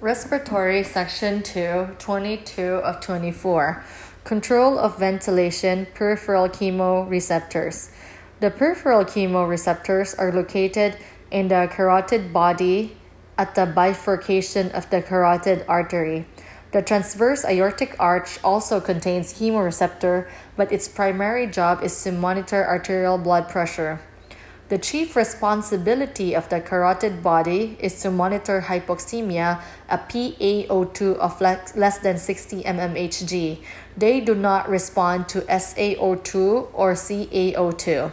Respiratory Section 2, 22 of 24. Control of ventilation peripheral chemoreceptors. The peripheral chemoreceptors are located in the carotid body at the bifurcation of the carotid artery. The transverse aortic arch also contains chemoreceptor, but its primary job is to monitor arterial blood pressure. The chief responsibility of the carotid body is to monitor hypoxemia, a PaO2 of less than 60 mmHg. They do not respond to SaO2 or CaO2.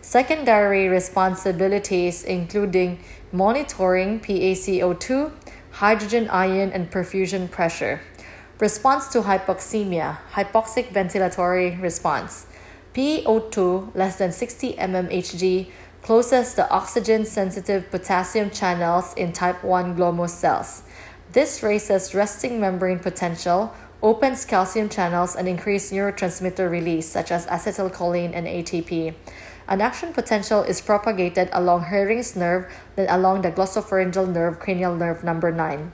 Secondary responsibilities including monitoring PaCO2, hydrogen ion and perfusion pressure. Response to hypoxemia, hypoxic ventilatory response. PaO2 less than 60 mmHg closes the oxygen sensitive potassium channels in type 1 glomus cells. This raises resting membrane potential, opens calcium channels, and increases neurotransmitter release, such as acetylcholine and ATP. An action potential is propagated along Hering's nerve, then along the glossopharyngeal nerve, cranial nerve number 9.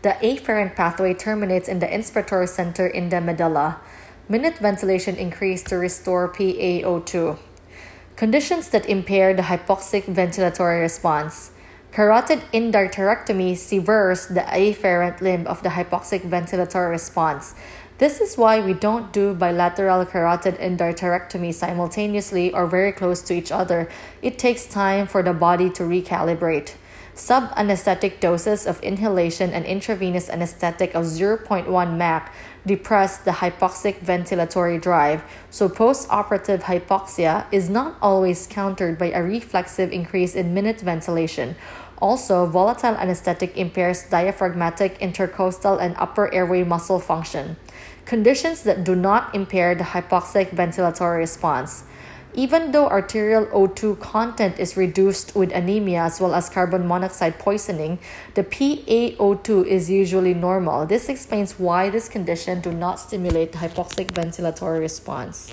The afferent pathway terminates in the inspiratory center in the medulla. Minute ventilation increase to restore PaO2. Conditions that impair the hypoxic ventilatory response. Carotid endarterectomy severs the afferent limb of the hypoxic ventilatory response. This is why we don't do bilateral carotid endarterectomy simultaneously or very close to each other. It takes time for the body to recalibrate. Sub-anesthetic doses of inhalation and intravenous anesthetic of 0.1 MAC depress the hypoxic ventilatory drive, so post-operative hypoxia is not always countered by a reflexive increase in minute ventilation. Also, volatile anesthetic impairs diaphragmatic, intercostal, and upper airway muscle function, conditions that do not impair the hypoxic ventilatory response. Even though arterial O2 content is reduced with anemia as well as carbon monoxide poisoning, the PaO2 is usually normal. This explains why this condition do not stimulate the hypoxic ventilatory response.